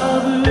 love.